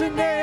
a name,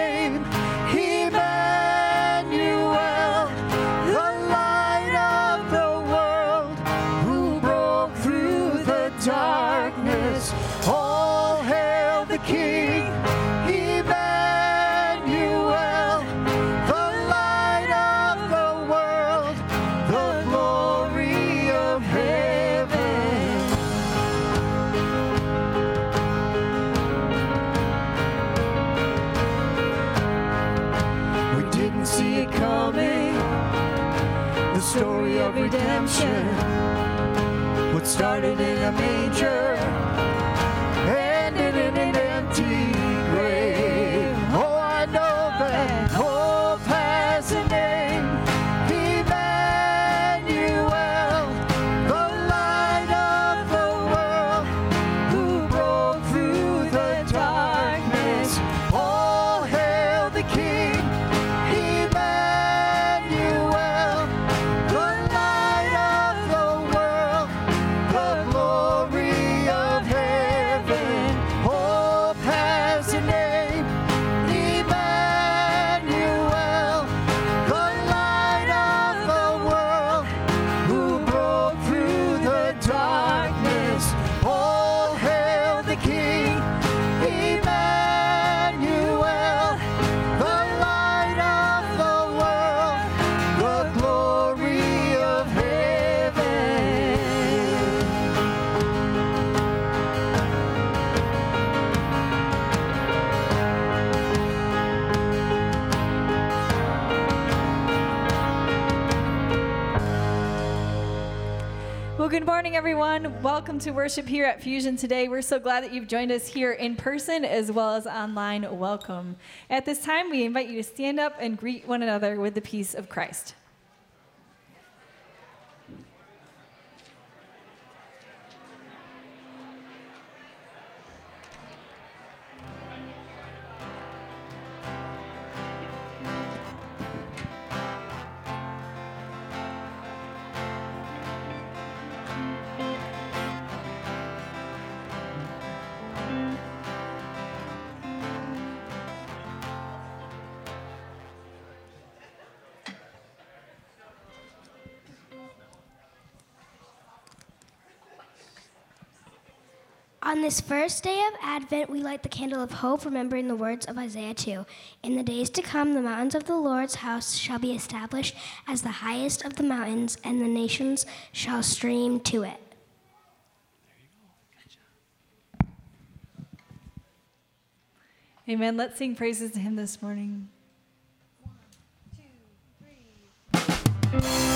What started in a manger everyone. Welcome to worship here at Fusion today. We're so glad that you've joined us here in person as well as online. Welcome. At this time, we invite you to stand up and greet one another with the peace of Christ. This first day of Advent, we light the candle of hope, remembering the words of Isaiah 2. In the days to come, the mountains of the Lord's house shall be established as the highest of the mountains, and the nations shall stream to it. Amen. Let's sing praises to him this morning. He's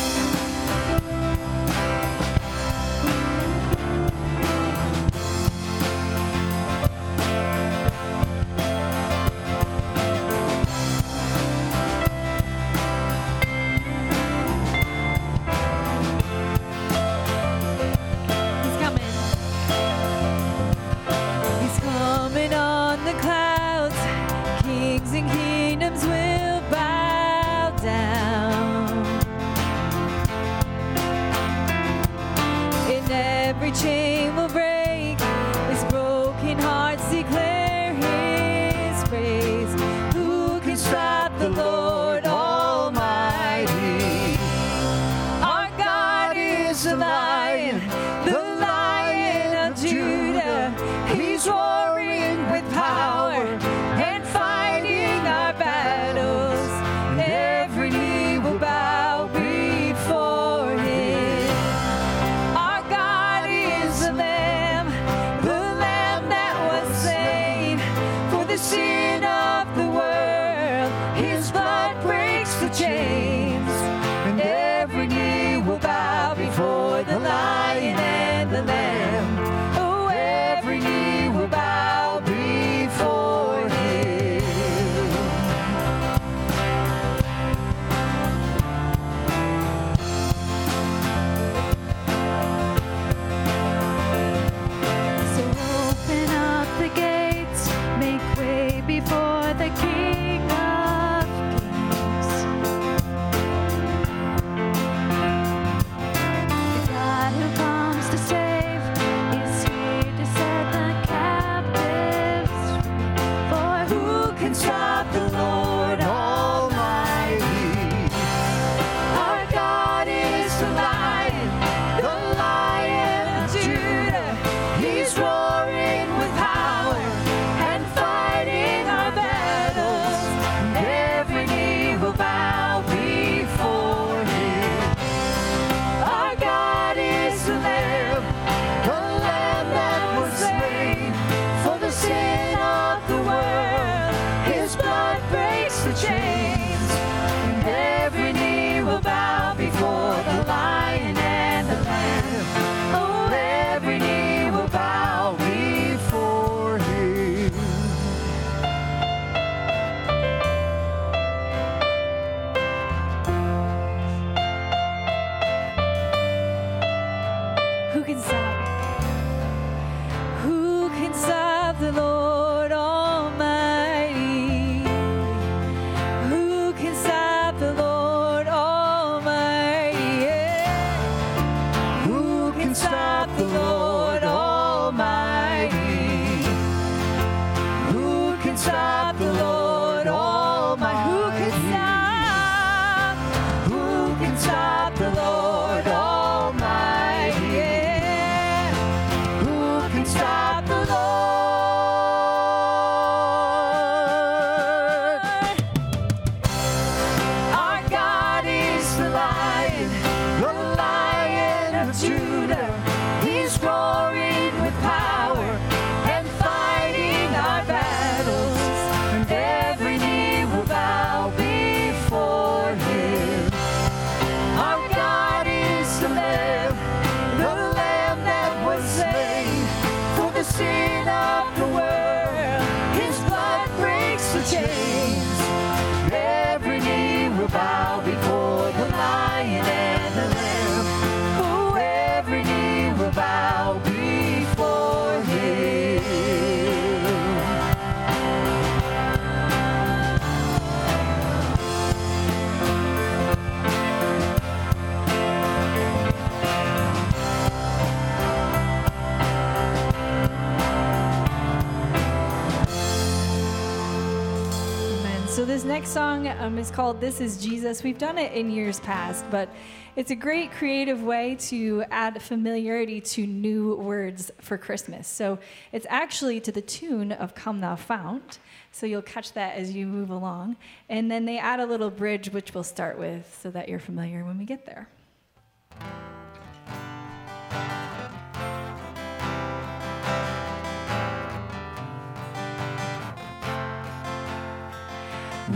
song um, is called This Is Jesus. We've done it in years past, but it's a great creative way to add familiarity to new words for Christmas. So, it's actually to the tune of Come Thou Fount. So, you'll catch that as you move along. And then they add a little bridge, which we'll start with so that you're familiar when we get there.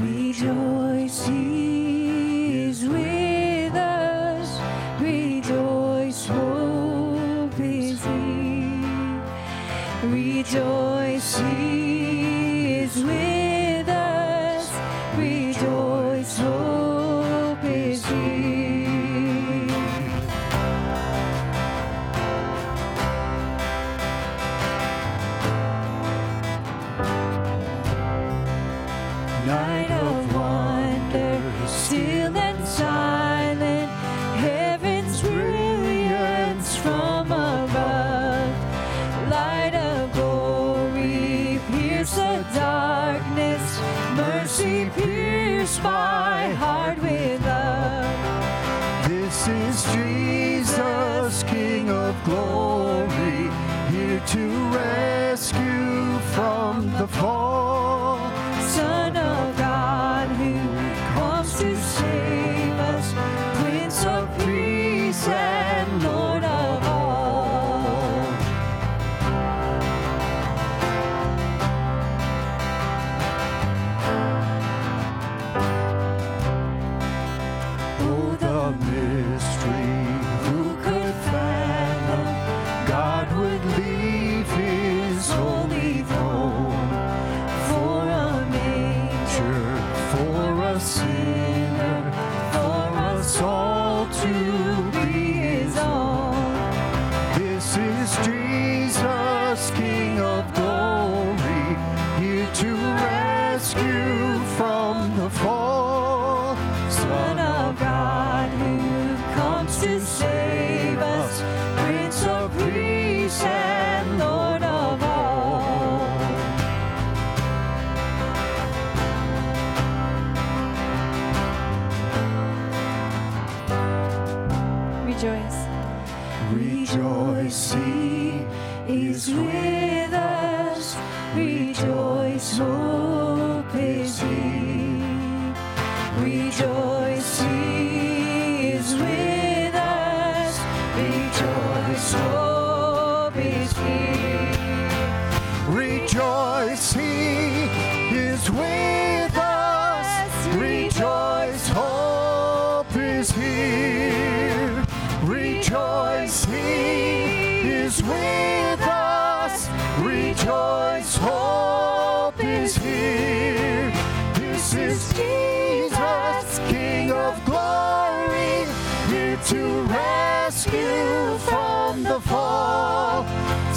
Rejoice, He is with us. Rejoice, hope is. Rejoice,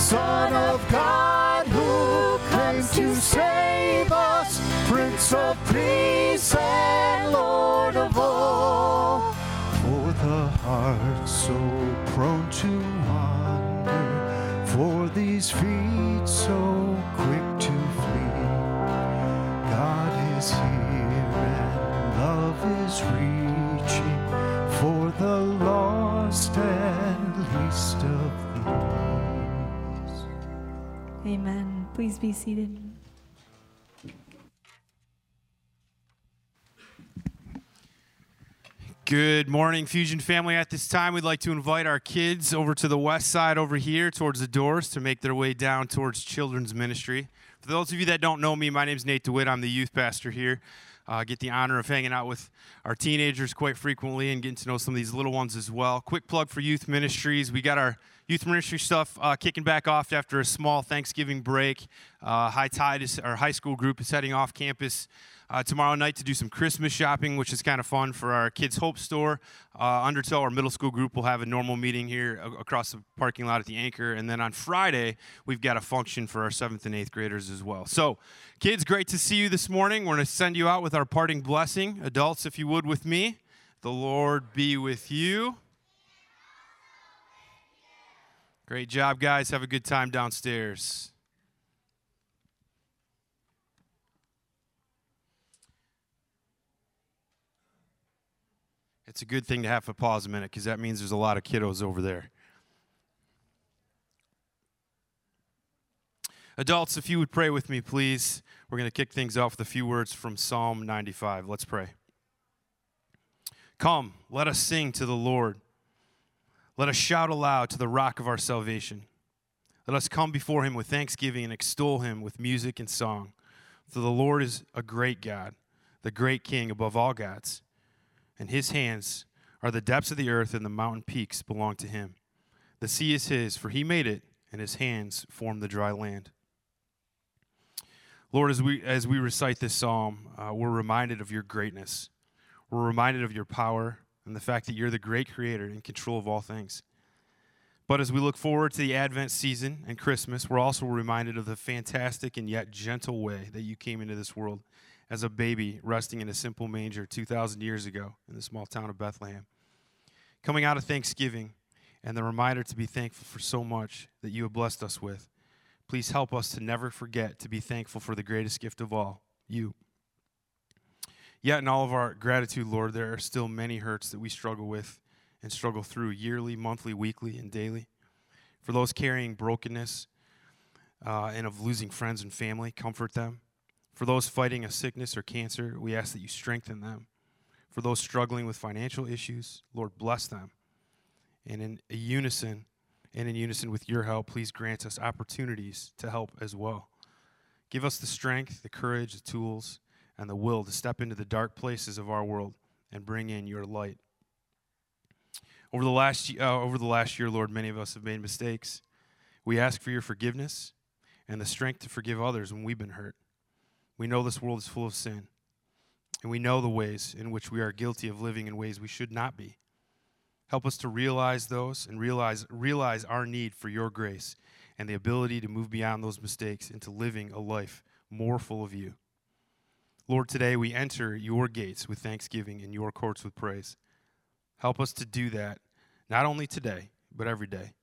Son of God who comes to save us, Prince of Peace and Lord of all. For the heart so prone to wander, for these feet so quick to flee. God is here and love is reaching for the Amen. Please be seated. Good morning, Fusion family. At this time, we'd like to invite our kids over to the west side over here towards the doors to make their way down towards children's ministry. For those of you that don't know me, my name is Nate DeWitt. I'm the youth pastor here. Uh, get the honor of hanging out with our teenagers quite frequently and getting to know some of these little ones as well. Quick plug for youth ministries. We got our youth ministry stuff uh, kicking back off after a small Thanksgiving break. Uh, High Tide is our high school group is heading off campus uh, tomorrow night to do some Christmas shopping, which is kind of fun for our Kids Hope store. Uh, Undertow, our middle school group, will have a normal meeting here a- across the parking lot at the Anchor. And then on Friday, we've got a function for our seventh and eighth graders as well. So, kids, great to see you this morning. We're going to send you out with our parting blessing. Adults, if you would, with me. The Lord be with you. Great job, guys. Have a good time downstairs. It's a good thing to have to pause a minute because that means there's a lot of kiddos over there. Adults, if you would pray with me, please. We're going to kick things off with a few words from Psalm 95. Let's pray. Come, let us sing to the Lord. Let us shout aloud to the rock of our salvation. Let us come before him with thanksgiving and extol him with music and song. For the Lord is a great God, the great King above all gods. And his hands are the depths of the earth, and the mountain peaks belong to him. The sea is his, for he made it, and his hands formed the dry land. Lord, as we, as we recite this psalm, uh, we're reminded of your greatness. We're reminded of your power and the fact that you're the great creator in control of all things. But as we look forward to the Advent season and Christmas, we're also reminded of the fantastic and yet gentle way that you came into this world as a baby resting in a simple manger 2,000 years ago in the small town of Bethlehem. Coming out of Thanksgiving and the reminder to be thankful for so much that you have blessed us with. Please help us to never forget to be thankful for the greatest gift of all, you. Yet, in all of our gratitude, Lord, there are still many hurts that we struggle with and struggle through yearly, monthly, weekly, and daily. For those carrying brokenness uh, and of losing friends and family, comfort them. For those fighting a sickness or cancer, we ask that you strengthen them. For those struggling with financial issues, Lord, bless them. And in unison, and in unison with your help, please grant us opportunities to help as well. Give us the strength, the courage, the tools, and the will to step into the dark places of our world and bring in your light. Over the last, uh, over the last year, Lord, many of us have made mistakes. We ask for your forgiveness and the strength to forgive others when we've been hurt. We know this world is full of sin, and we know the ways in which we are guilty of living in ways we should not be. Help us to realize those and realize, realize our need for your grace and the ability to move beyond those mistakes into living a life more full of you. Lord, today we enter your gates with thanksgiving and your courts with praise. Help us to do that, not only today, but every day.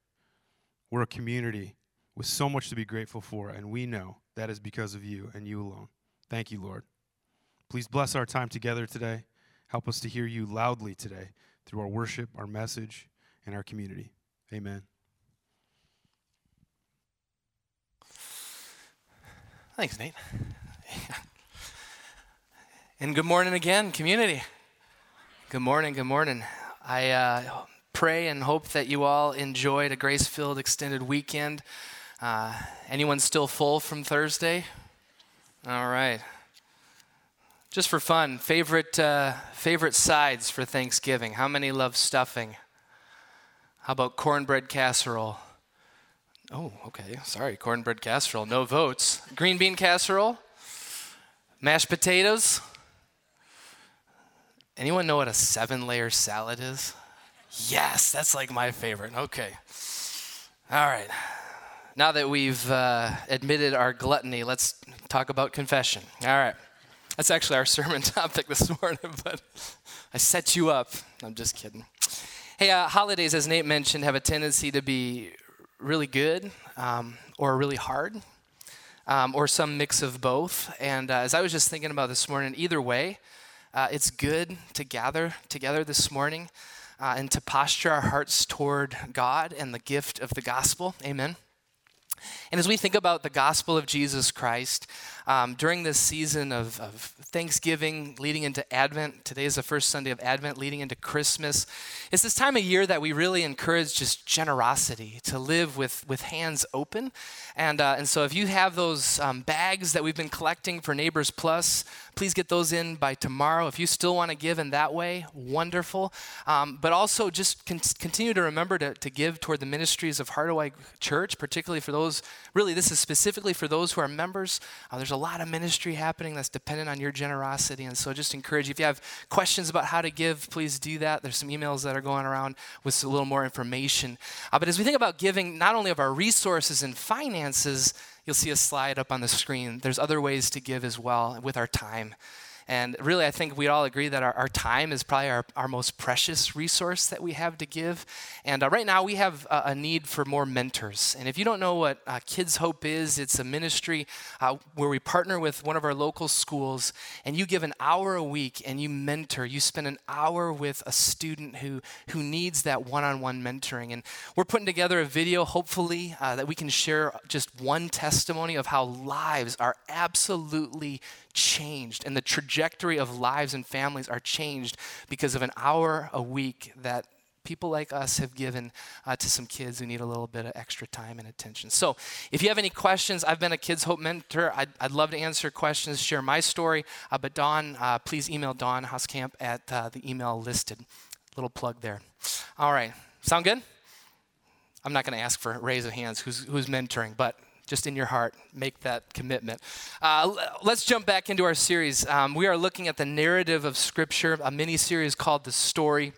We're a community with so much to be grateful for, and we know that is because of you and you alone. Thank you, Lord. Please bless our time together today. Help us to hear you loudly today through our worship, our message, and our community. Amen. Thanks, Nate. And good morning again, community. Good morning, good morning. I uh, pray and hope that you all enjoyed a grace filled extended weekend. Uh, anyone still full from Thursday? All right. Just for fun, favorite, uh, favorite sides for Thanksgiving? How many love stuffing? How about cornbread casserole? Oh, okay. Sorry, cornbread casserole. No votes. Green bean casserole? Mashed potatoes? Anyone know what a seven layer salad is? Yes, that's like my favorite. Okay. All right. Now that we've uh, admitted our gluttony, let's talk about confession. All right. That's actually our sermon topic this morning, but I set you up. I'm just kidding. Hey, uh, holidays, as Nate mentioned, have a tendency to be really good um, or really hard. Um, or some mix of both. And uh, as I was just thinking about this morning, either way, uh, it's good to gather together this morning uh, and to posture our hearts toward God and the gift of the gospel. Amen. And as we think about the gospel of Jesus Christ, um, during this season of, of, Thanksgiving leading into Advent, today is the first Sunday of Advent leading into Christmas, it's this time of year that we really encourage just generosity, to live with, with hands open. And, uh, and so if you have those um, bags that we've been collecting for Neighbors Plus, please get those in by tomorrow. If you still want to give in that way, wonderful. Um, but also just con- continue to remember to, to give toward the ministries of Hardaway Church, particularly for those, really, this is specifically for those who are members. Uh, there's a lot of ministry happening that's dependent on your generosity. And so I just encourage you, if you have questions about how to give, please do that. There's some emails that are going around with a little more information. Uh, but as we think about giving, not only of our resources and finances, you'll see a slide up on the screen. There's other ways to give as well with our time. And really, I think we all agree that our, our time is probably our, our most precious resource that we have to give. And uh, right now, we have a, need for more mentors. And if you don't know what uh, Kids Hope is, it's a ministry uh, where we partner with one of our local schools, and you give an hour a week and you mentor. You spend an hour with a student who, who needs that one on one mentoring. And we're putting together a video, hopefully, uh, that we can share just one testimony of how lives are absolutely changed and the trajectory of lives and families are changed because of an hour a week that people like us have given uh, to some kids who need a little bit of extra time and attention. So, if you have any questions, I've been a Kids Hope mentor. I'd, I'd love to answer questions, share my story. Uh, but Don, uh, please email Don Hauskamp at uh, the email listed. Little plug there. All right, sound good? I'm not going to ask for a raise of hands who's, who's mentoring, but just in your heart, make that commitment. Uh, let's jump back into our series. Um, we are looking at the narrative of Scripture, a mini series called The Story.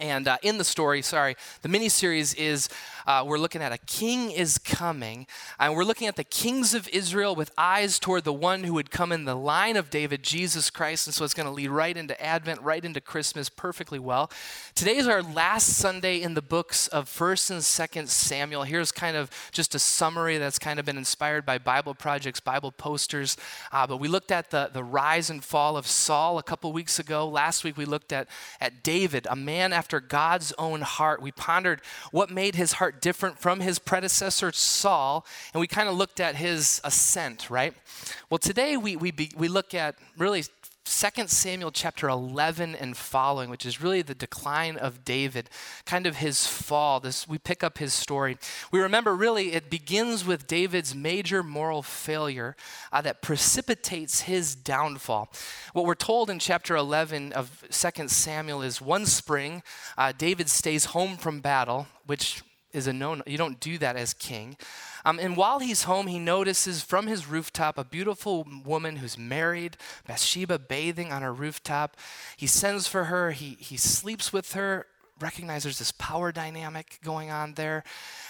And uh, in the story, sorry, the mini series is uh, we're looking at a king is coming, and we're looking at the kings of Israel with eyes toward the one who would come in the line of David, Jesus Christ. And so it's going to lead right into Advent, right into Christmas perfectly well. Today is our last Sunday in the books of 1st and 2nd Samuel. Here's kind of just a summary that's kind of been inspired by Bible projects, Bible posters. Uh, but we looked at the, the rise and fall of Saul a couple weeks ago. Last week we looked at, at David, a man after God's own heart. We pondered what made his heart different from his predecessor Saul, and we kind of looked at his ascent, right? Well, today we, we, be, we look at really 2 Samuel chapter 11 and following, which is really the decline of David, kind of his fall. This we pick up his story. We remember really it begins with David's major moral failure uh, that precipitates his downfall. What we're told in chapter 11 of 2 Samuel is one spring, uh, David stays home from battle, which is a no. You don't do that as king. Um, and while he's home, he notices from his rooftop a beautiful woman who's married, Bathsheba, bathing on her rooftop. He sends for her. He he sleeps with her. Recognize there's this power dynamic going on there.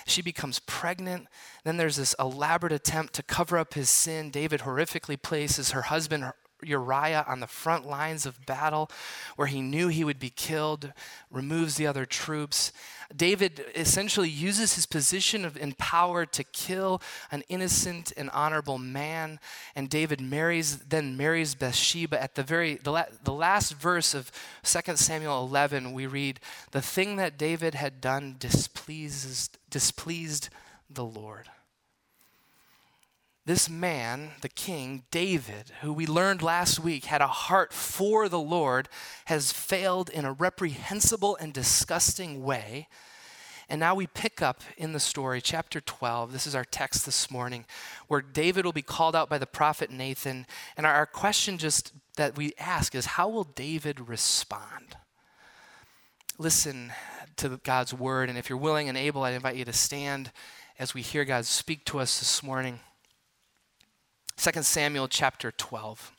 She becomes pregnant. Then there's this elaborate attempt to cover up his sin. David horrifically places her husband Uriah on the front lines of battle where he knew he would be killed, removes the other troops. David essentially uses his position of in power to kill an innocent and honorable man. And David marries, then marries Bathsheba. At the very the, la- the last verse of 2 Samuel 11, we read, "The thing that David had done displeases displeased the Lord." This man, the king, David, who we learned last week had a heart for the Lord, has failed in a reprehensible and disgusting way. And now we pick up in the story, chapter 12. This is our text this morning, where David will be called out by the prophet Nathan. And our, question just that we ask is how will David respond? Listen to God's word. And if you're willing and able, I invite you to stand as we hear God speak to us this morning. 2 Samuel chapter 12.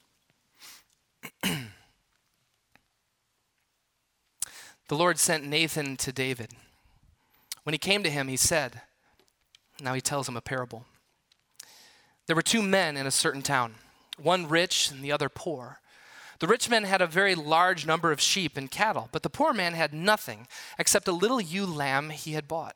the Lord sent Nathan to David. When he came to him, he said, Now he tells him a parable. There were two men in a certain town, one rich and the other poor. The rich man had a very large number of sheep and cattle, but the poor man had nothing except a little ewe lamb he had bought.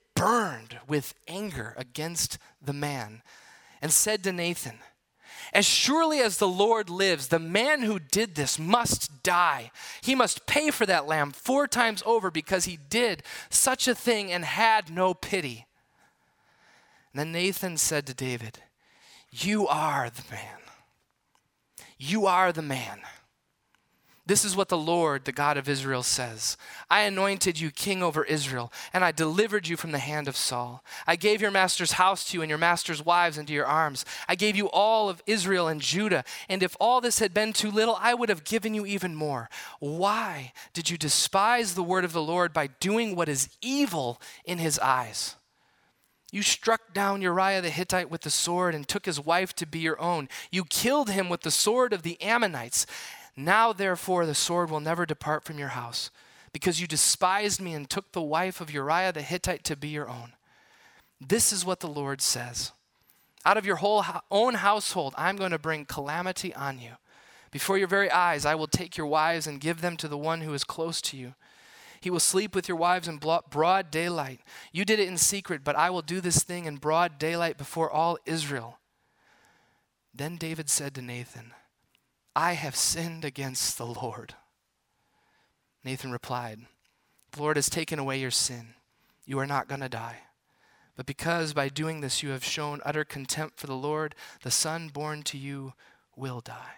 burned with anger against the man and said to Nathan, As surely as the Lord lives, the man who did this must die. He must pay for that lamb four times over because he did such a thing and had no pity. And then Nathan said to David, You are the man. You are the man. This is what the Lord, the God of Israel, says I anointed you king over Israel, and I delivered you from the hand of Saul. I gave your master's house to you, and your master's wives into your arms. I gave you all of Israel and Judah, and if all this had been too little, I would have given you even more. Why did you despise the word of the Lord by doing what is evil in his eyes? You struck down Uriah the Hittite with the sword and took his wife to be your own. You killed him with the sword of the Ammonites. Now, therefore, the sword will never depart from your house, because you despised me and took the wife of Uriah the Hittite to be your own. This is what the Lord says Out of your whole ho- own household, I'm going to bring calamity on you. Before your very eyes, I will take your wives and give them to the one who is close to you. He will sleep with your wives in broad daylight. You did it in secret, but I will do this thing in broad daylight before all Israel. Then David said to Nathan, I have sinned against the Lord. Nathan replied, The Lord has taken away your sin. You are not going to die. But because by doing this you have shown utter contempt for the Lord, the son born to you will die.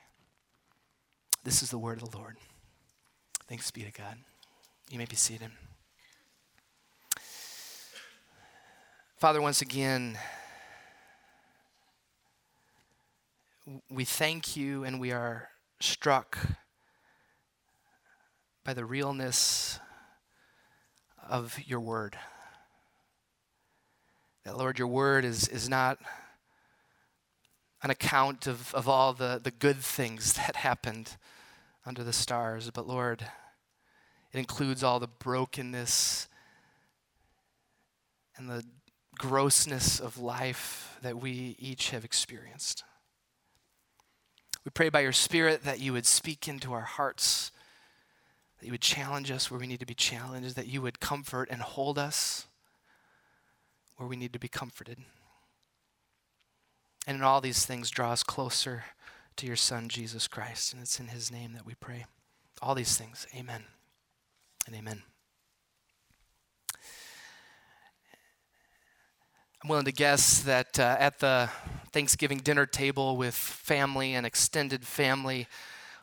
This is the word of the Lord. Thanks be to God. You may be seated. Father, once again, we thank you and we are struck by the realness of your word. That, Lord, your word is, is not an account of, of all the, the good things that happened under the stars, but Lord, it includes all the brokenness and the grossness of life that we each have experienced. We pray by your Spirit that you would speak into our hearts, that you would challenge us where we need to be challenged, that you would comfort and hold us where we need to be comforted. And in all these things, draw us closer to your Son, Jesus Christ. And it's in his name that we pray. All these things. Amen and amen. I'm willing to guess that uh, at the Thanksgiving dinner table with family and extended family,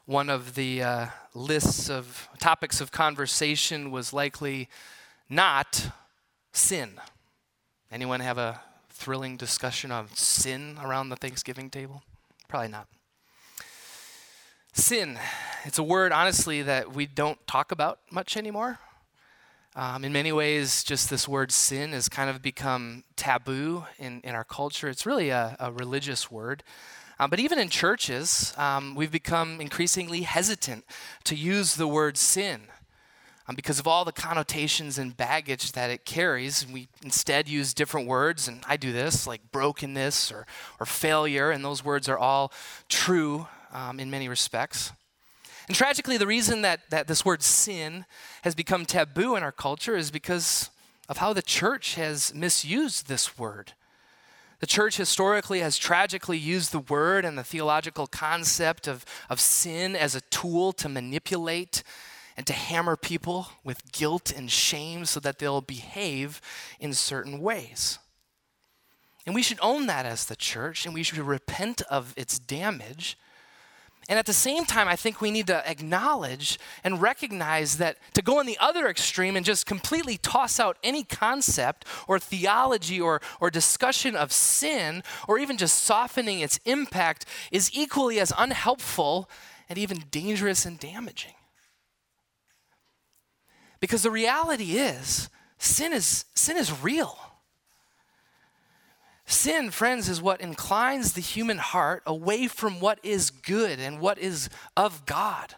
one of the uh, lists of topics of conversation was likely not sin. Anyone have a thrilling discussion of sin around the Thanksgiving table? Probably not. Sin, it's a word, honestly, that we don't talk about much anymore. Um, in many ways, just this word sin has kind of become taboo in, in our culture. It's really a, a religious word. Um, but even in churches, um, we've become increasingly hesitant to use the word sin um, because of all the connotations and baggage that it carries. We instead use different words, and I do this, like brokenness or, or failure, and those words are all true um, in many respects. And tragically, the reason that, that this word sin has become taboo in our culture is because of how the church has misused this word. The church historically has tragically used the word and the theological concept of, of sin as a tool to manipulate and to hammer people with guilt and shame so that they'll behave in certain ways. And we should own that as the church and we should repent of its damage and at the same time, I think we need to acknowledge and recognize that to go on the other extreme and just completely toss out any concept or theology or, or discussion of sin or even just softening its impact is equally as unhelpful and even dangerous and damaging. Because the reality is, sin is, sin is real. Sin, friends, is what inclines the human heart away from what is good and what is of God.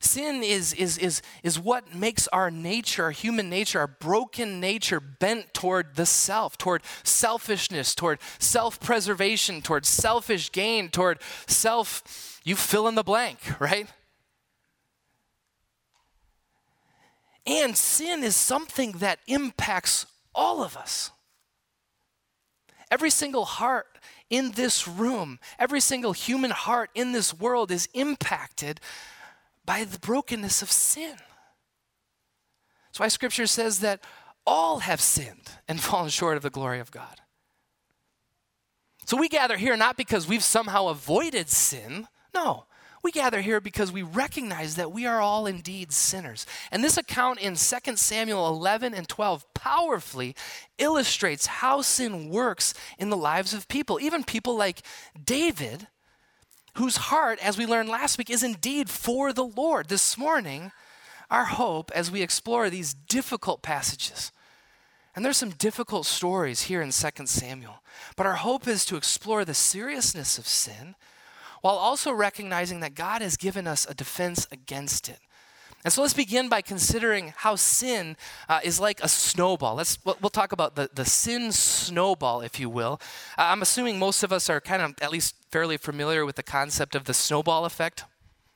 Sin is, is, is, is what makes our nature, our human nature, our broken nature bent toward the self, toward selfishness, toward self preservation, toward selfish gain, toward self, you fill in the blank, right? And sin is something that impacts all of us. Every single heart in this room, every single human heart in this world is impacted by the brokenness of sin. That's why scripture says that all have sinned and fallen short of the glory of God. So we gather here not because we've somehow avoided sin. No, We gather here because we recognize that we are all indeed sinners. And this account in 2 Samuel 11 and 12 powerfully illustrates how sin works in the lives of people, even people like David, whose heart, as we learned last week, is indeed for the Lord. This morning, our hope as we explore these difficult passages. And there's some difficult stories here in 2 Samuel, but our hope is to explore the seriousness of sin while also recognizing that God has given us a defense against it. And so let's begin by considering how sin uh, is like a snowball. Let's we'll, talk about the, the sin snowball, if you will. Uh, I'm assuming most of us are kind of at least fairly familiar with the concept of the snowball effect.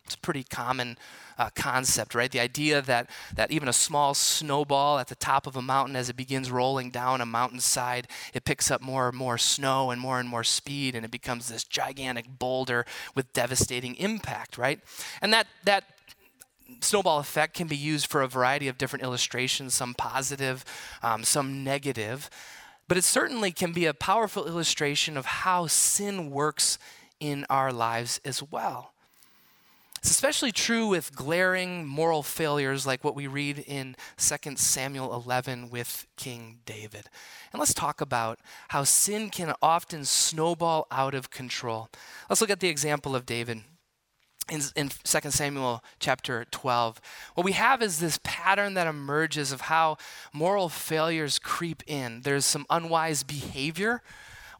It's a pretty common uh, concept, right? The idea that, that even a small snowball at the top of a mountain, as it begins rolling down a mountainside, it picks up more and more snow and more and more speed, and it becomes this gigantic boulder with devastating impact, right? And that, that snowball effect can be used for a variety of different illustrations, some positive, um, some negative. But it certainly can be a powerful illustration of how sin works in our lives as well. It's especially true with glaring moral failures like what we read in 2 Samuel 11 with King David. And let's talk about how sin can often snowball out of control. Let's look at the example of David. In, in 2 Samuel chapter 12, what we have is this pattern that emerges of how moral failures creep in. There's some unwise behavior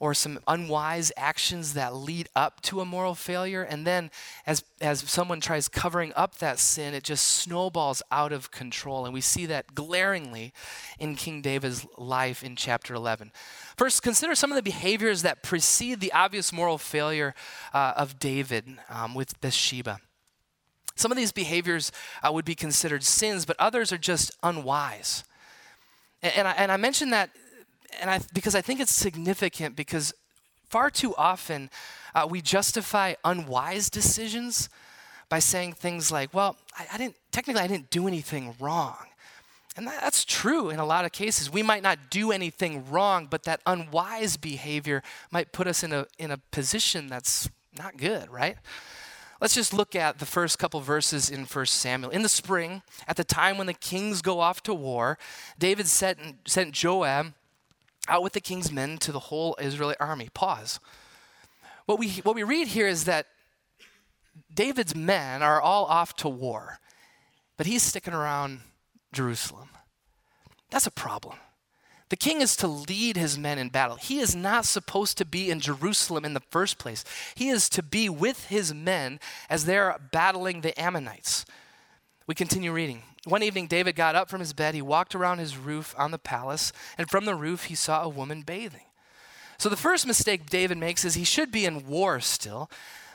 or some unwise actions that lead up to a moral failure. And then as, as someone tries covering up that sin, it just snowballs out of control. And we see that glaringly in King David's life in chapter 11. First, consider some of the behaviors that precede the obvious moral failure uh, of David um, with Bathsheba. Some of these behaviors uh, would be considered sins, but others are just unwise. And, and I, and I mentioned that and I, because I think it's significant because far too often uh, we justify unwise decisions by saying things like, well, I, I, didn't, technically, I didn't do anything wrong. And that, that's true in a lot of cases. We might not do anything wrong, but that unwise behavior might put us in a, in a position that's not good, right? Let's just look at the first couple verses in 1 Samuel. In the spring, at the time when the kings go off to war, David sent, sent Joab out with the king's men to the whole Israeli army. Pause. What we, what we read here is that David's men are all off to war, but he's sticking around Jerusalem. That's a problem. The king is to lead his men in battle. He is not supposed to be in Jerusalem in the first place. He is to be with his men as they're battling the Ammonites. We continue reading. One evening, David got up from his bed. He walked around his roof on the palace, and from the roof, he saw a woman bathing. So, the first mistake David makes is he should be in war still.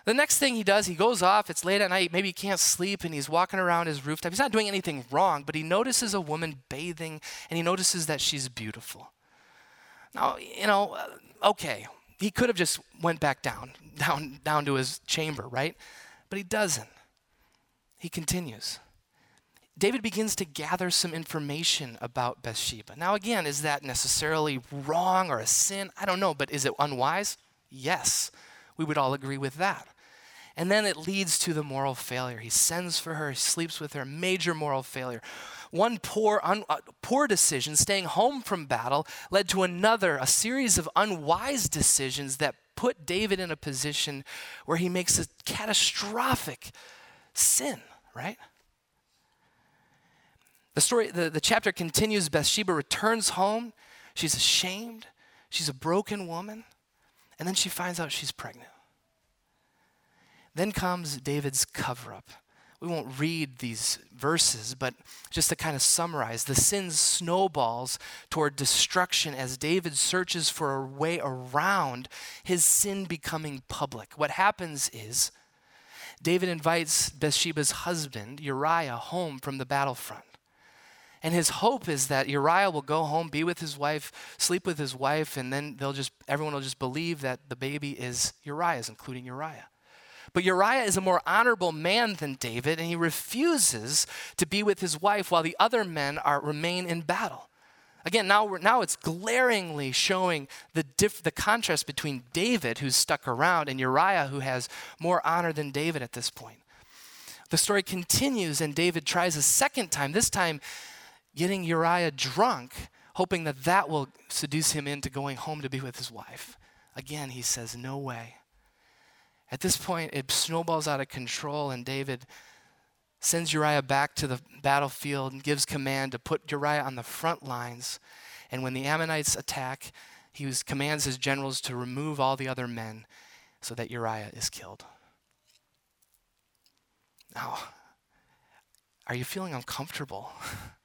The next thing he does, he goes off. It's late at night. Maybe he can't sleep, and he's walking around his rooftop. He's not doing anything wrong, but he notices a woman bathing, and he notices that she's beautiful. Now, you know, uh, okay, he could have just went back down, down, down to his chamber, right? But he doesn't. He continues. David begins to gather some information about Bathsheba. Now, again, is that necessarily wrong or a sin? I don't know, but is it unwise? Yes, we would all agree with that. And then it leads to the moral failure. He sends for her, he sleeps with her, major moral failure. One poor, un, uh, poor decision, staying home from battle, led to another, a series of unwise decisions that put David in a position where he makes a catastrophic sin, right? The story, the, the chapter continues. Bathsheba returns home. She's ashamed. She's a broken woman. And then she finds out she's pregnant. Then comes David's cover up. We won't read these verses, but just to kind of summarize, the sin snowballs toward destruction as David searches for a way around his sin becoming public. What happens is David invites Bathsheba's husband, Uriah, home from the battlefront. And his hope is that Uriah will go home, be with his wife, sleep with his wife, and then they'll just everyone will just believe that the baby is Uriah's, including Uriah. But Uriah is a more honorable man than David, and he refuses to be with his wife while the other men are remain in battle. Again, now, we're, now it's glaringly showing the, diff, the contrast between David, who's stuck around, and Uriah, who has more honor than David at this point. The story continues, and David tries a second time, this time getting Uriah drunk, hoping that that will seduce him into going home to be with his wife. Again, he says, No way. At this point, it snowballs out of control, and David sends Uriah back to the battlefield and gives command to put Uriah on the front lines. And when the Ammonites attack, he was, commands his generals to remove all the other men so that Uriah is killed. Now, are you feeling uncomfortable?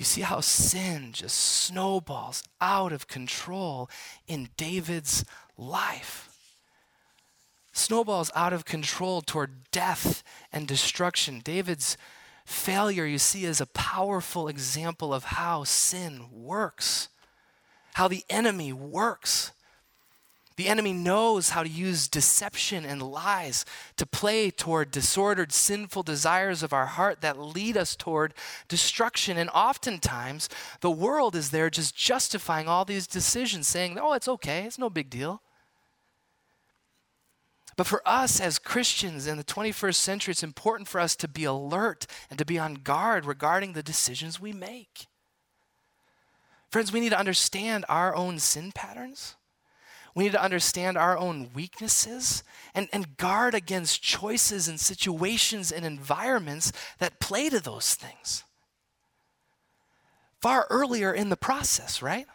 you see how sin just snowballs out of control in David's life snowballs out of control toward death and destruction. David's failure, you see, is a powerful example of how sin works, how the enemy works. The enemy knows how to use deception and lies to play toward disordered, sinful desires of our heart that lead us toward destruction. And oftentimes, the world is there just justifying all these decisions, saying, oh, it's okay, it's no big deal. But for us as Christians in the 21st century, it's important for us to be alert and to be on guard regarding the decisions we make. Friends, we need to understand our own sin patterns. We need to understand our own weaknesses and, and guard against choices and situations and environments that play to those things. Far earlier in the process, right?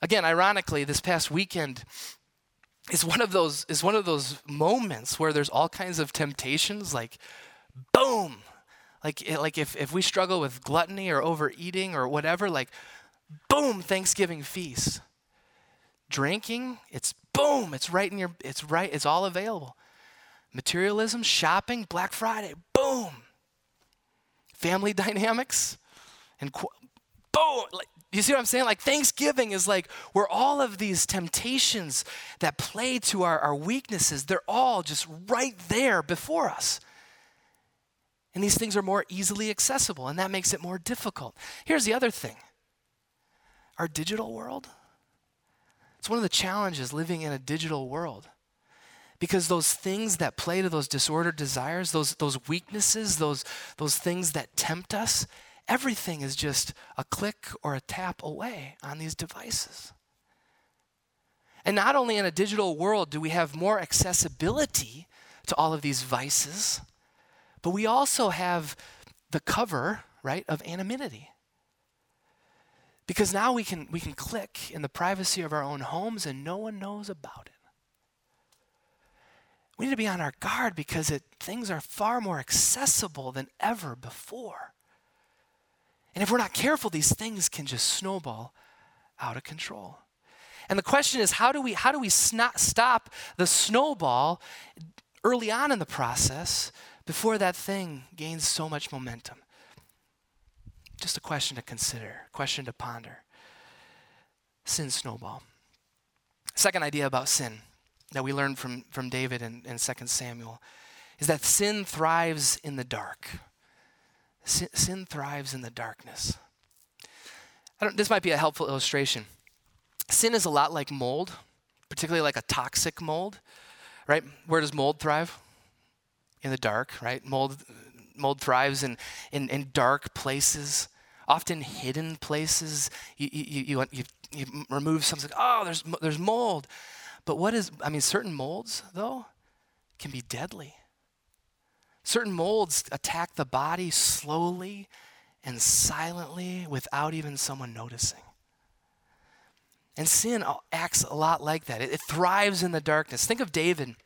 Again, ironically, this past weekend, is one of those is one of those moments where there's all kinds of temptations like boom like like if, if we struggle with gluttony or overeating or whatever like boom thanksgiving feast drinking it's boom it's right in your it's right it's all available materialism shopping black friday boom family dynamics and boom like you see what I'm saying? Like Thanksgiving is like where all of these temptations that play to our, our weaknesses, they're all just right there before us. And these things are more easily accessible, and that makes it more difficult. Here's the other thing our digital world. It's one of the challenges living in a digital world. Because those things that play to those disordered desires, those, those weaknesses, those, those things that tempt us, Everything is just a click or a tap away on these devices. And not only in a digital world do we have more accessibility to all of these vices, but we also have the cover, right, of anonymity. Because now we can, we can click in the privacy of our own homes and no one knows about it. We need to be on our guard because it, things are far more accessible than ever before. And if we're not careful, these things can just snowball out of control. And the question is how do we, how do we stop the snowball early on in the process before that thing gains so much momentum? Just a question to consider, question to ponder. Sin snowball. Second idea about sin that we learned from, from David in, in 2 Samuel is that sin thrives in the dark. Sin, sin thrives in the darkness. this might be a helpful illustration. Sin is a lot like mold, particularly like a toxic mold, right? Where does mold thrive? In the dark, right? Mold, mold thrives in, in, in dark places, often hidden places. You, you, you, you, you remove something, oh, there's, there's mold. But what is, I mean, certain molds, though, can be deadly. Certain molds attack the body slowly and silently without even someone noticing. And sin acts a lot like that. It, it, thrives in the darkness. Think of David.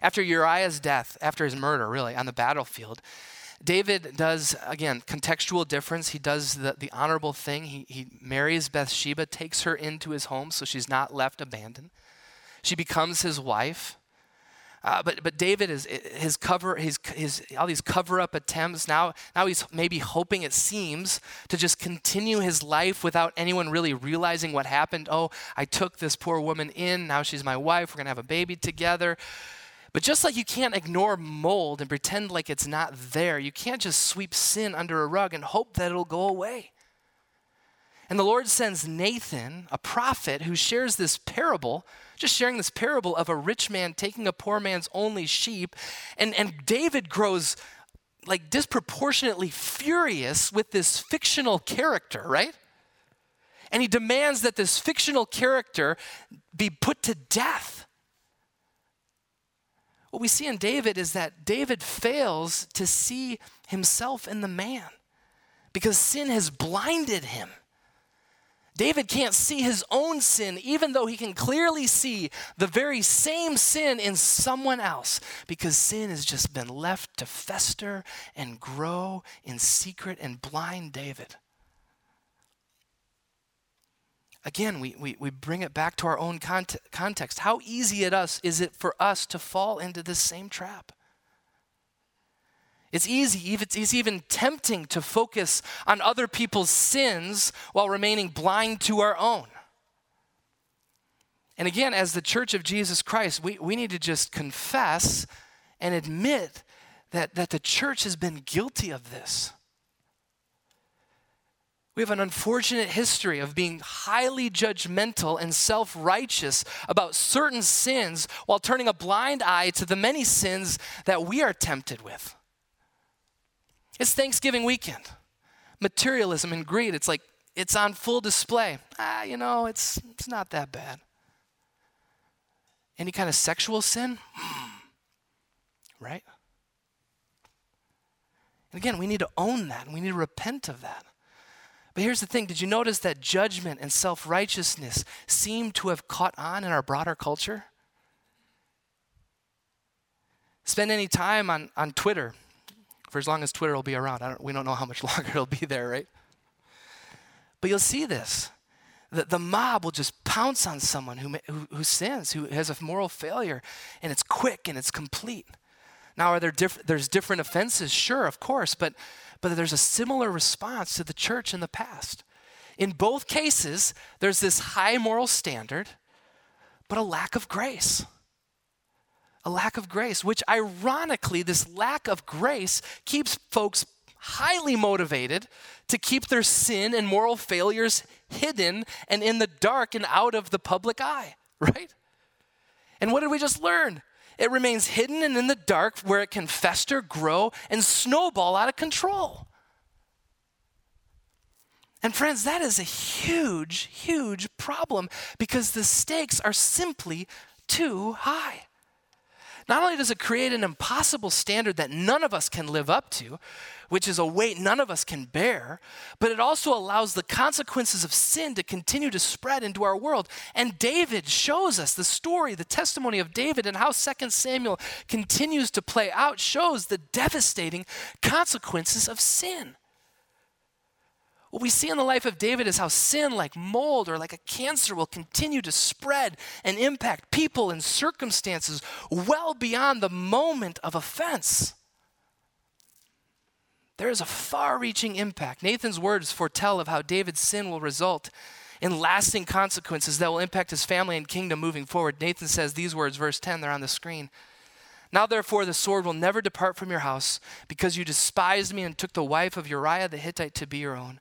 After Uriah's death, after his murder, really, on the battlefield, David does, again, contextual difference. He does the, the honorable thing. He, he marries Bathsheba, takes her into his home so she's not left abandoned. She becomes his wife. Uh, but but David is his cover his his all these cover up attempts now now he's maybe hoping it seems to just continue his life without anyone really realizing what happened. Oh, I took this poor woman in. Now she's my wife. We're gonna have a baby together. But just like you can't ignore mold and pretend like it's not there, you can't just sweep sin under a rug and hope that it'll go away. And the Lord sends Nathan, a prophet, who shares this parable, just sharing this parable of a rich man taking a poor man's only sheep. And, and David grows like disproportionately furious with this fictional character, right? And he demands that this fictional character be put to death. What we see in David is that David fails to see himself in the man because sin has blinded him. David can't see his own sin, even though he can clearly see the very same sin in someone else, because sin has just been left to fester and grow in secret and blind David. Again, we, we, we bring it back to our own cont- context. How easy it us is it for us to fall into this same trap? It's easy, it's even tempting to focus on other people's sins while remaining blind to our own. And again, as the church of Jesus Christ, we, we need to just confess and admit that, that the church has been guilty of this. We have an unfortunate history of being highly judgmental and self righteous about certain sins while turning a blind eye to the many sins that we are tempted with. It's Thanksgiving weekend. Materialism and greed, it's like it's on full display. Ah, you know, it's, it's not that bad. Any kind of sexual sin? Hmm. Right? And again, we need to own that and we need to repent of that. But here's the thing did you notice that judgment and self righteousness seem to have caught on in our broader culture? Spend any time on, on Twitter for as long as Twitter will be around. Don't, we don't know how much longer it'll be there, right? But you'll see this. The, the mob will just pounce on someone who, who, who sins, who has a moral failure, and it's quick and it's complete. Now, are there diff- there's different offenses? Sure, of course, but, but there's a similar response to the church in the past. In both cases, there's this high moral standard, but a lack of grace a lack of grace, which ironically, this lack of grace keeps folks highly motivated to keep their sin and moral failures hidden and in the dark and out of the public eye, right? And what did we just learn? It remains hidden and in the dark where it can fester, grow, and snowball out of control. And friends, that is a huge, huge problem because the stakes are simply too high. Not only does it create an impossible standard that none of us can live up to, which is a weight none of us can bear, but it also allows the consequences of sin to continue to spread into our world. And David shows us the story, the testimony of David, and how 2 Samuel continues to play out shows the devastating consequences of sin. What we see in the life of David is how sin, like mold or like a cancer, will continue to spread and impact people and circumstances well beyond the moment of offense. There is a far reaching impact. Nathan's words foretell of how David's sin will result in lasting consequences that will impact his family and kingdom moving forward. Nathan says these words, verse 10, they're on the screen. Now, therefore, the sword will never depart from your house, because you despised me and took the wife of Uriah the Hittite to be your own.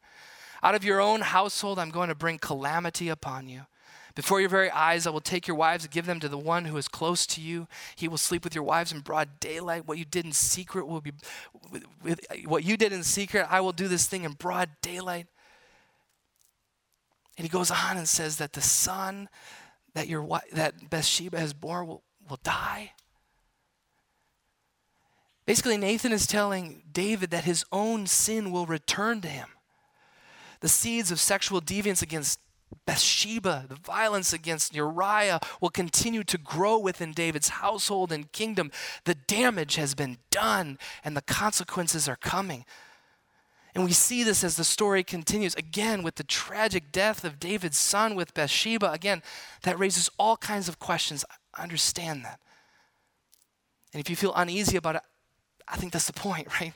Out of your own household, I'm going to bring calamity upon you. Before your very eyes, I will take your wives and give them to the one who is close to you. He will sleep with your wives in broad daylight. What you did in secret will be, what you did in secret, I will do this thing in broad daylight. And he goes on and says that the son that your that Bathsheba has born will, will die. Basically, Nathan is telling David that his own sin will return to him the seeds of sexual deviance against Bathsheba, the violence against Uriah will continue to grow within David's household and kingdom. The damage has been done and the consequences are coming. And we see this as the story continues. Again, with the tragic death of David's son with Bathsheba, again, that raises all kinds of questions. I understand that. And if you feel uneasy about it, I think that's the point, right?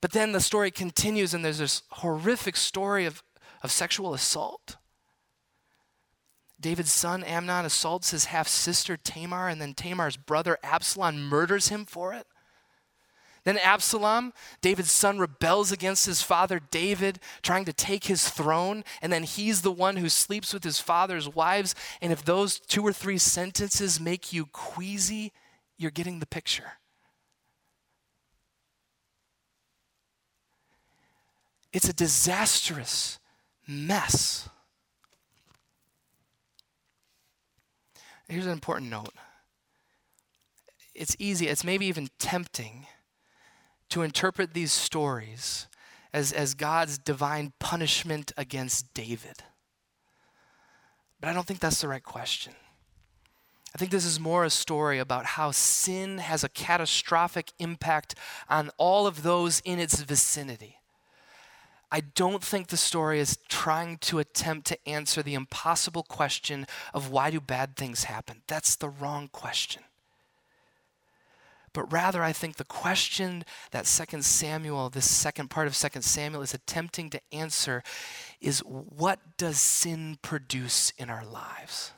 But then the story continues, and there's this horrific story of, of sexual assault. David's son Amnon assaults his half sister Tamar, and then Tamar's brother Absalom murders him for it. Then Absalom, David's son, rebels against his father David, trying to take his throne, and then he's the one who sleeps with his father's wives. And if those two or three sentences make you queasy, you're getting the picture. It's a disastrous mess. Here's an important note. It's easy, it's maybe even tempting to interpret these stories as, as God's divine punishment against David. But I don't think that's the right question. I think this is more a story about how sin has a catastrophic impact on all of those in its vicinity. I don't think the story is trying to attempt to answer the impossible question of why do bad things happen. That's the wrong question. But rather, I think the question that Second Samuel, this second part of Second Samuel, is attempting to answer is what does sin produce in our lives?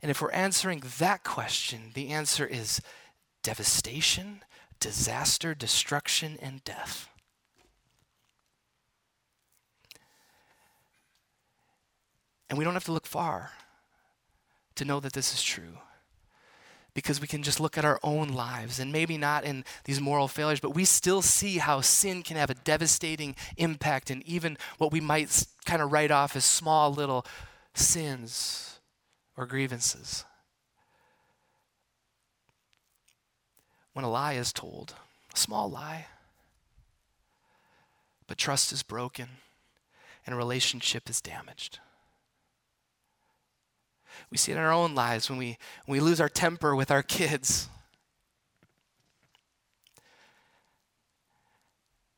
And if we're answering that question, the answer is devastation, disaster, destruction, and death. And we don't have to look far to know that this is true. Because we can just look at our own lives, and maybe not in these moral failures, but we still see how sin can have a devastating impact, and even what we might kind of write off as small little sins or grievances. When a lie is told, a small lie, but trust is broken and a relationship is damaged. We see it in our own lives when we, when we lose our temper with our kids.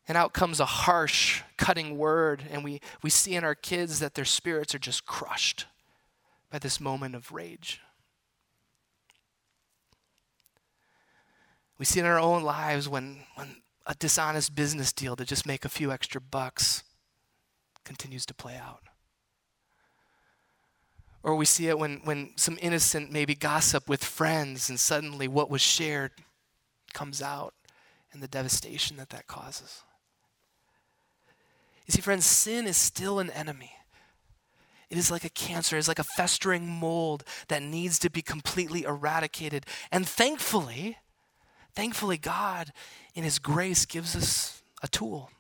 And out comes a harsh, cutting word, and we, we see in our kids that their spirits are just crushed by this moment of rage. We see in our own lives when, when a dishonest business deal to just make a few extra bucks continues to play out. Or we see it when, when some innocent maybe gossip with friends and suddenly what was shared comes out and the devastation that that causes. You see, friends, sin is still an enemy. It is like a cancer, it's like a festering mold that needs to be completely eradicated. And thankfully, thankfully, God, in His grace, gives us a tool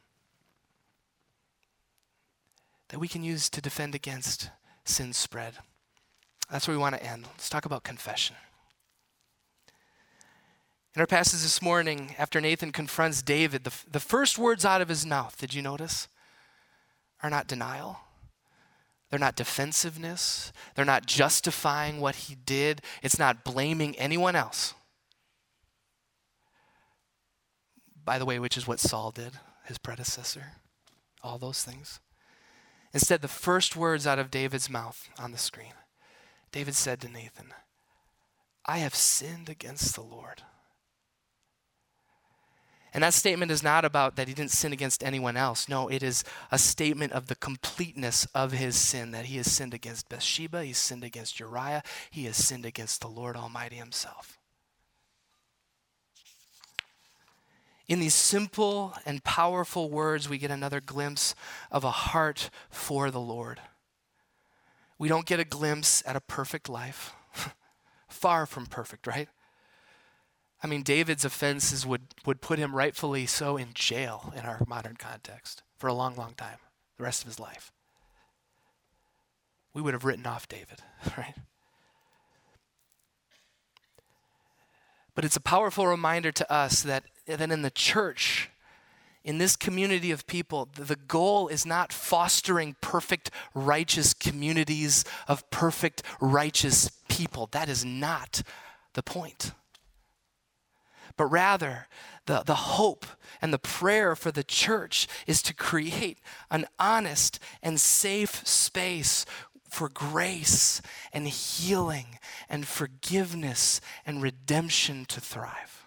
that we can use to defend against sin's spread. That's where we want to end. Let's talk about confession. In our passage this morning, after Nathan confronts David, the, the first words out of his mouth, did you notice, are not denial. They're not defensiveness. They're not justifying what he did. It's not blaming anyone else. By the way, which is what Saul did, his predecessor. All those things. Instead, the first words out of David's mouth on the screen David said to Nathan, I have sinned against the Lord. And that statement is not about that he didn't sin against anyone else. No, it is a statement of the completeness of his sin that he has sinned against Bathsheba, he's sinned against Uriah, he has sinned against the Lord Almighty himself. In these simple and powerful words, we get another glimpse of a heart for the Lord. We don't get a glimpse at a perfect life. Far from perfect, right? I mean, David's offenses would, would put him rightfully so in jail in our modern context for a long, long time, the rest of his life. We would have written off David, right? But it's a powerful reminder to us that, that in the church, in this community of people, the goal is not fostering perfect, righteous communities of perfect, righteous people. That is not the point. But rather, the, the hope and the prayer for the church is to create an honest and safe space for grace and healing and forgiveness and redemption to thrive.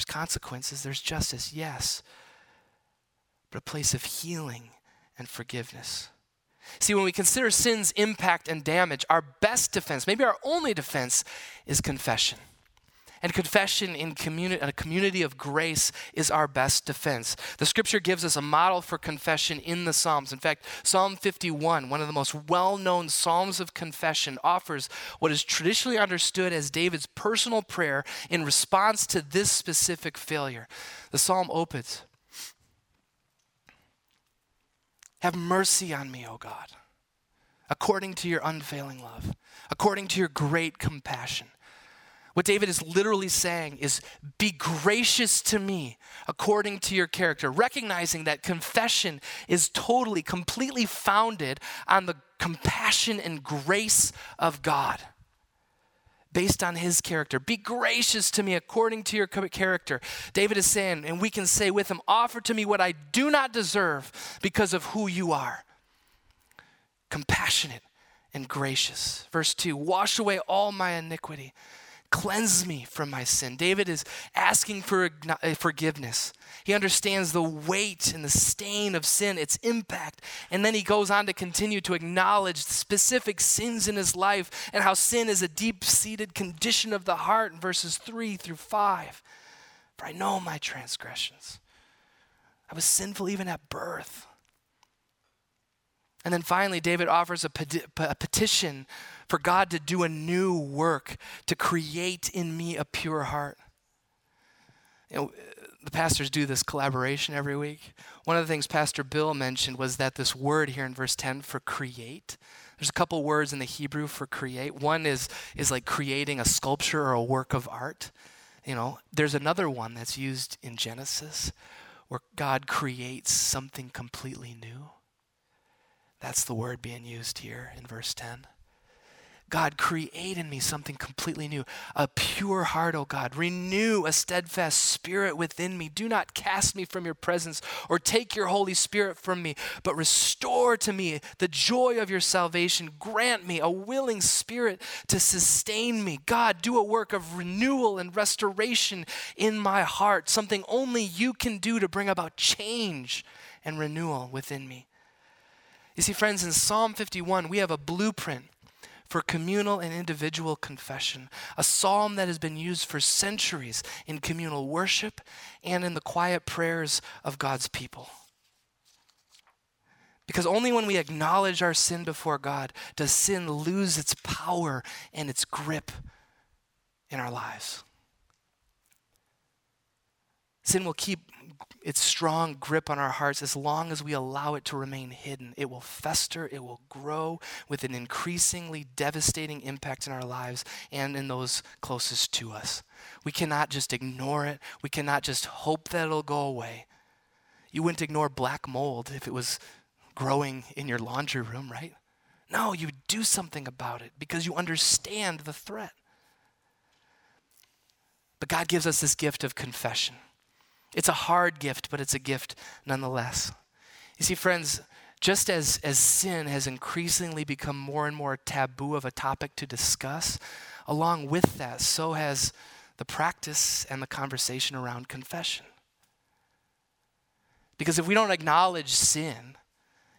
There's consequences, there's justice, yes, but a place of healing and forgiveness. See, when we consider sin's impact and damage, our best defense, maybe our only defense, is confession. And confession in communi- a community of grace is our best defense. The scripture gives us a model for confession in the Psalms. In fact, Psalm 51, one of the most well known Psalms of confession, offers what is traditionally understood as David's personal prayer in response to this specific failure. The psalm opens Have mercy on me, O God, according to your unfailing love, according to your great compassion. What David is literally saying is, Be gracious to me according to your character, recognizing that confession is totally, completely founded on the compassion and grace of God based on his character. Be gracious to me according to your character. David is saying, and we can say with him, Offer to me what I do not deserve because of who you are. Compassionate and gracious. Verse 2 Wash away all my iniquity Cleanse me from my sin. David is asking for uh, forgiveness. He understands the weight and the stain of sin, its impact. And then he goes on to continue to acknowledge specific sins in his life and how sin is a deep seated condition of the heart in verses 3 through 5. For I know my transgressions. I was sinful even at birth. And then finally, David offers a, a petition for God to do a new work, to create in me a pure heart. You know, the pastors do this collaboration every week. One of the things Pastor Bill mentioned was that this word here in verse 10 for create, there's a couple words in the Hebrew for create. One is, is like creating a sculpture or a work of art. You know, there's another one that's used in Genesis where God creates something completely new. That's the word being used here in verse 10. God, create in me something completely new. A pure heart, O God. Renew a steadfast spirit within me. Do not cast me from your presence or take your Holy Spirit from me, but restore to me the joy of your salvation. Grant me a willing spirit to sustain me. God, do a work of renewal and restoration in my heart, something only you can do to bring about change and renewal within me. You see, friends, in Psalm 51, we have a blueprint for communal and individual confession, a psalm that has been used for centuries in communal worship and in the quiet prayers of God's people. Because only when we acknowledge our sin before God does sin lose its power and its grip in our lives. Sin will keep its strong grip on our hearts as long as we allow it to remain hidden. It will fester, it will grow with an increasingly devastating impact in our lives and in those closest to us. We cannot just ignore it, we cannot just hope that it'll go away. You wouldn't ignore black mold if it was growing in your laundry room, right? No, you would do something about it because you understand the threat. But God gives us this gift of confession. It's a hard gift, but it's a gift nonetheless. You see, friends, just as, as sin has increasingly become more and more taboo of a topic to discuss, along with that, so has the practice and the conversation around confession. Because if we don't acknowledge sin,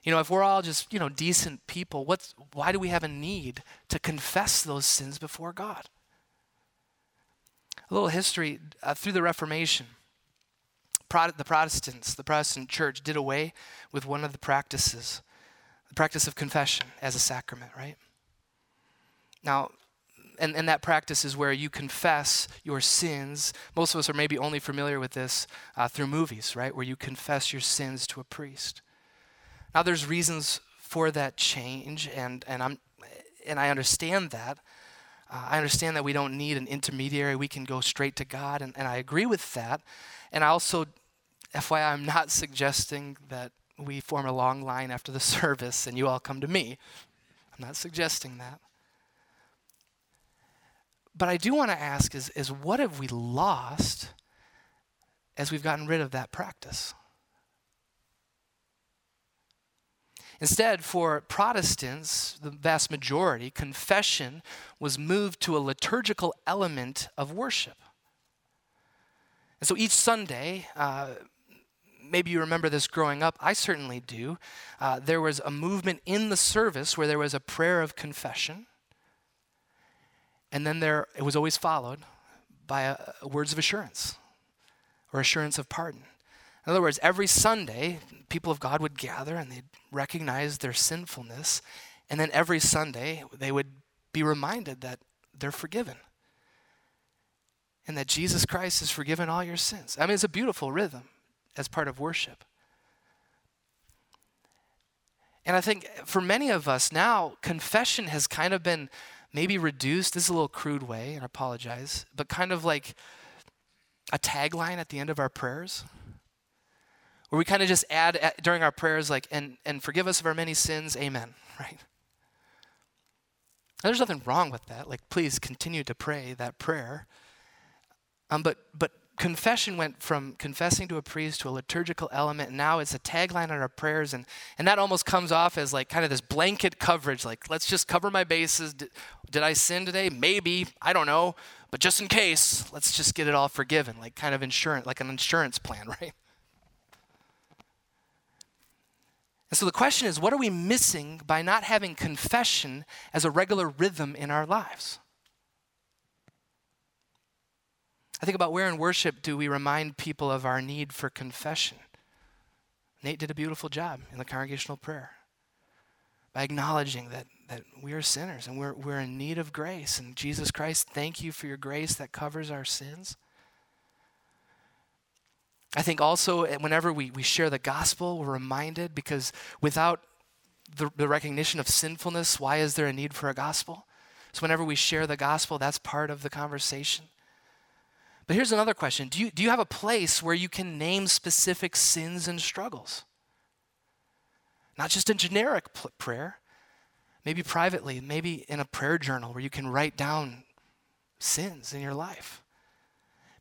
you know, if we're all just, you know, decent people, what's, why do we have a need to confess those sins before God? A little history uh, through the Reformation the Protestants, the Protestant church, did away with one of the practices, the practice of confession as a sacrament, right? Now, and, and that practice is where you confess your sins. Most of us are maybe only familiar with this uh, through movies, right? Where you confess your sins to a priest. Now, there's reasons for that change, and, and, I'm, and I understand that. Uh, I understand that we don't need an intermediary. We can go straight to God, and, and I agree with that. And I also FYI, I'm not suggesting that we form a long line after the service and you all come to me. I'm not suggesting that. But I do want to ask is, is what have we lost as we've gotten rid of that practice? Instead, for Protestants, the vast majority, confession was moved to a liturgical element of worship. And so each Sunday, uh, maybe you remember this growing up. I certainly do. Uh, there was a movement in the service where there was a prayer of confession, and then there it was always followed by a, a words of assurance or assurance of pardon. In other words, every Sunday, people of God would gather and they'd recognize their sinfulness, and then every Sunday they would be reminded that they're forgiven and that Jesus Christ has forgiven all your sins. I mean, it's a beautiful rhythm as part of worship. And I think for many of us now, confession has kind of been maybe reduced. This is a little crude way, and I apologize, but kind of like a tagline at the end of our prayers. Where we kind of just add at, during our prayers, like, and, and forgive us of our many sins, amen, right? there's nothing wrong with that. Like, please continue to pray that prayer. Um, but, but confession went from confessing to a priest to a liturgical element and now it's a tagline on our prayers and, and that almost comes off as like kind of this blanket coverage like let's just cover my bases. Did, did i sin today? Maybe. I don't know. But just in case let's just get it all forgiven like kind of insurance like an insurance plan right? And so the question is what are we missing by not having confession as a regular rhythm in our lives I think about where in worship do we remind people of our need for confession? Nate did a beautiful job in the congregational prayer by acknowledging that, that we are sinners and we're, we're in need of grace. And Jesus Christ, thank you for your grace that covers our sins. I think also eh, whenever we, we share the gospel, we're reminded because without the, the recognition of sinfulness, why is there a need for a gospel? So whenever we share the gospel, that's part of the conversation. But here's another question do you, do you have a place where you can name specific sins and struggles? Not just a generic prayer, maybe privately, maybe in a prayer journal where you can write down sins in your life.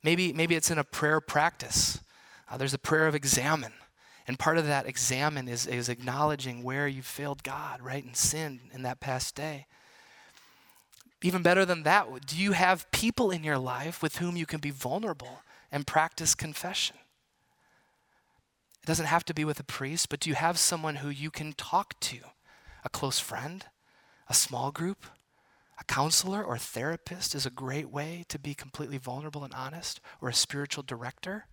Maybe, maybe it's in a prayer practice. Uh, there's a prayer of examen. And part of that examen is, is acknowledging where you failed God, right, and sinned in that past day. Even better than that, do you have people in your life with whom you can be vulnerable and practice confession? It doesn't have to be with a priest, but do you have someone who you can talk to? A close friend? A small group? A counselor or therapist is a great way to be completely vulnerable and honest, or a spiritual director,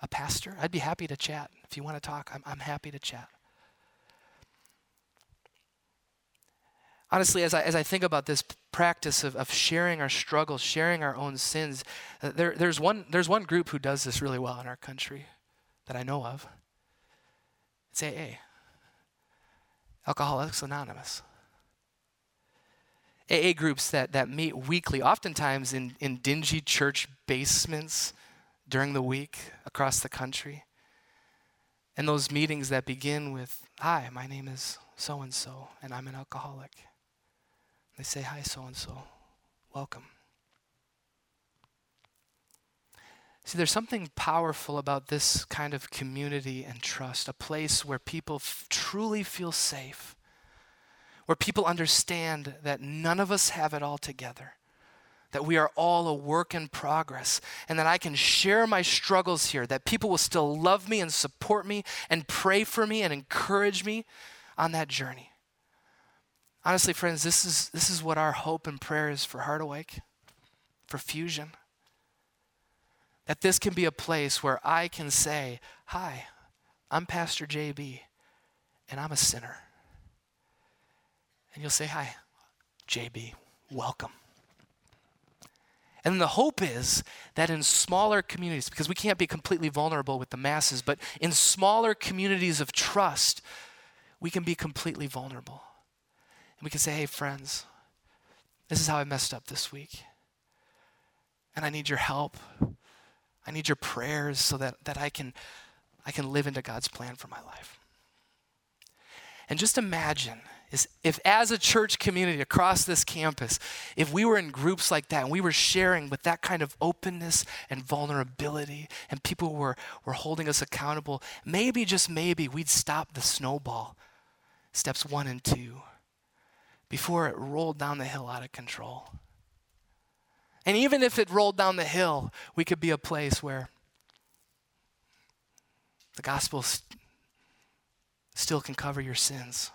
a pastor. I'd be happy to chat. If you want to talk, I'm, I'm happy to chat. Honestly, as I, as I think about this practice of, of sharing our struggles, sharing our own sins, uh, there, there's, one, there's one group who does this really well in our country that I know of. It's AA, Alcoholics Anonymous. AA groups that, that meet weekly, oftentimes in, in dingy church basements during the week across the country. And those meetings that begin with, Hi, my name is so and so, and I'm an alcoholic. Say, Hi, so and so. Welcome. See, there's something powerful about this kind of community and trust, a place where people f- truly feel safe, where people understand that none of us have it all together, that we are all a work in progress, and that I can share my struggles here, that people will still love me and support me and pray for me and encourage me on that journey. Honestly, friends, this is, this is what our hope and prayer is for Heart Awake, for Fusion. That this can be a place where I can say, Hi, I'm Pastor JB, and I'm a sinner. And you'll say, Hi, JB, welcome. And the hope is that in smaller communities, because we can't be completely vulnerable with the masses, but in smaller communities of trust, we can be completely vulnerable. And we can say, hey, friends, this is how I messed up this week. And I need your help. I need your prayers so that, that I, can, I can live into God's plan for my life. And just imagine is if as a church community across this campus, if we were in groups like that and we were sharing with that kind of openness and vulnerability and people were, were holding us accountable, maybe, just maybe, we'd stop the snowball, steps one and two before it rolled down the hill out of control. And even if it rolled down the hill, we could be a place where The gospel st- still can cover your sins.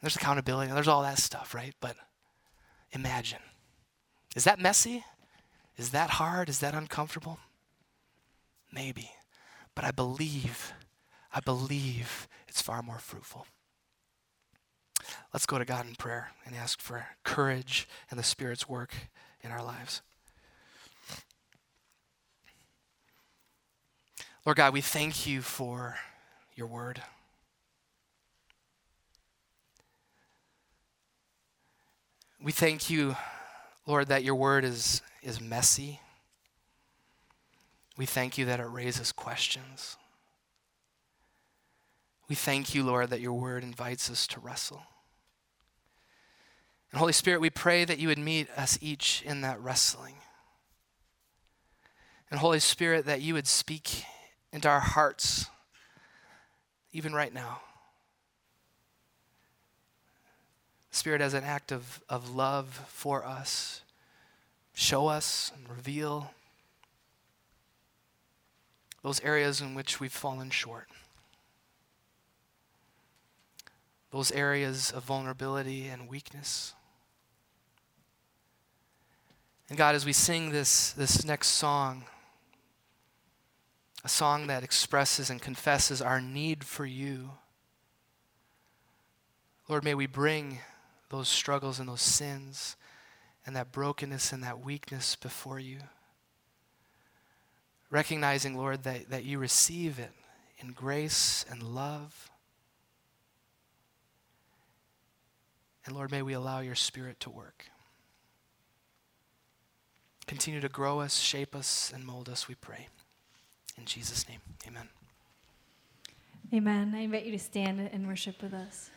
There's accountability, there's all that stuff, right? But imagine. Is that messy? Is that hard? Is that uncomfortable? Maybe. But I believe, I believe it's far more fruitful. Let's go to God in prayer and ask for courage and the Spirit's work in our lives. Lord God, we thank you for your word. We thank you, Lord, that your word is, is messy. We thank you that it raises questions. We thank you, Lord, that your word invites us to wrestle. And Holy Spirit, we pray that you would meet us each in that wrestling. And Holy Spirit, that you would speak into our hearts, even right now. Spirit, as an act of, of love for us, show us and reveal those areas in which we've fallen short, those areas of vulnerability and weakness. And God, as we sing this, this next song, a song that expresses and confesses our need for you, Lord, may we bring those struggles and those sins and that brokenness and that weakness before you. Recognizing, Lord, that, that you receive it in grace and love. And Lord, may we allow your Spirit to work. Continue to grow us, shape us, and mold us, we pray. In Jesus' name, amen. Amen. I invite you to stand and worship with us.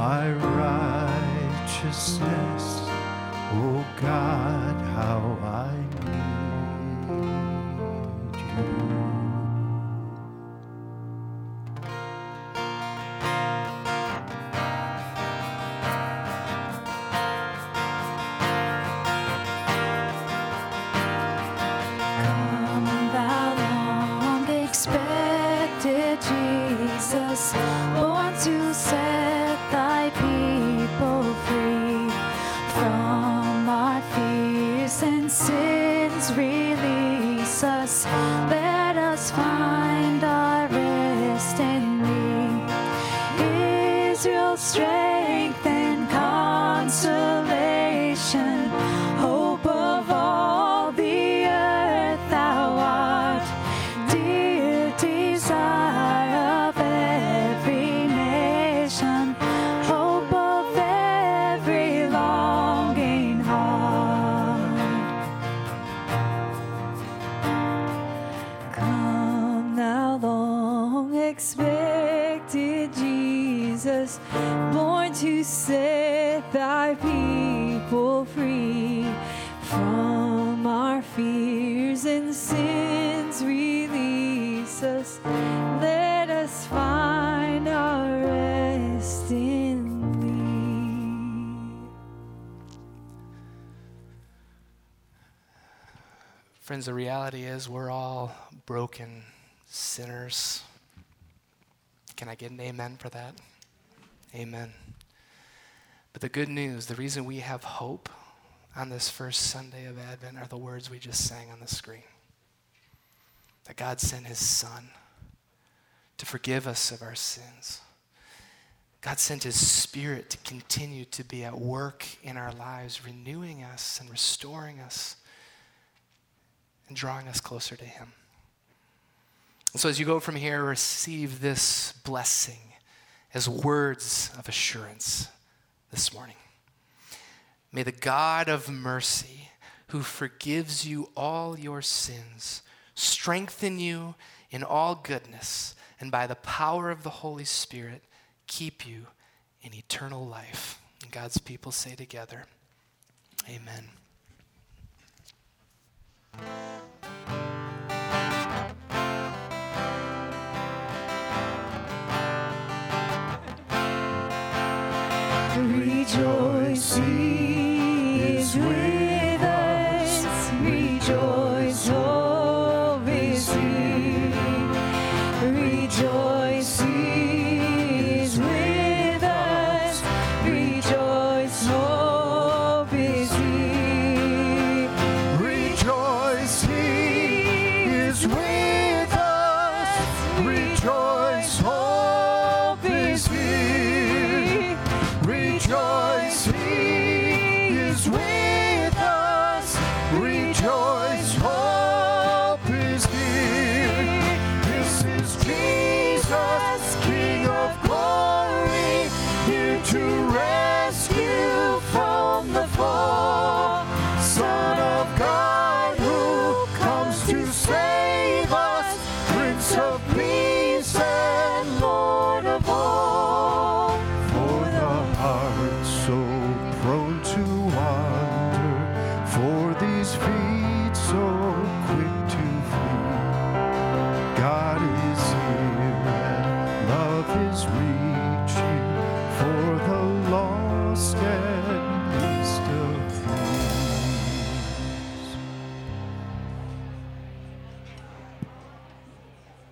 My righteousness. Oh God, how I need Friends, the reality is we're all broken sinners. Can I get an amen for that? Amen. But the good news, the reason we have hope on this first Sunday of Advent are the words we just sang on the screen. That God sent his Son to forgive us of our sins. God sent his Spirit to continue to be at work in our lives, renewing us and restoring us and drawing us closer to Him. So, as you go from here, receive this blessing as words of assurance this morning. May the God of mercy, who forgives you all your sins, strengthen you in all goodness, and by the power of the Holy Spirit, keep you in eternal life. And God's people say together, Amen. Rejoice, He is with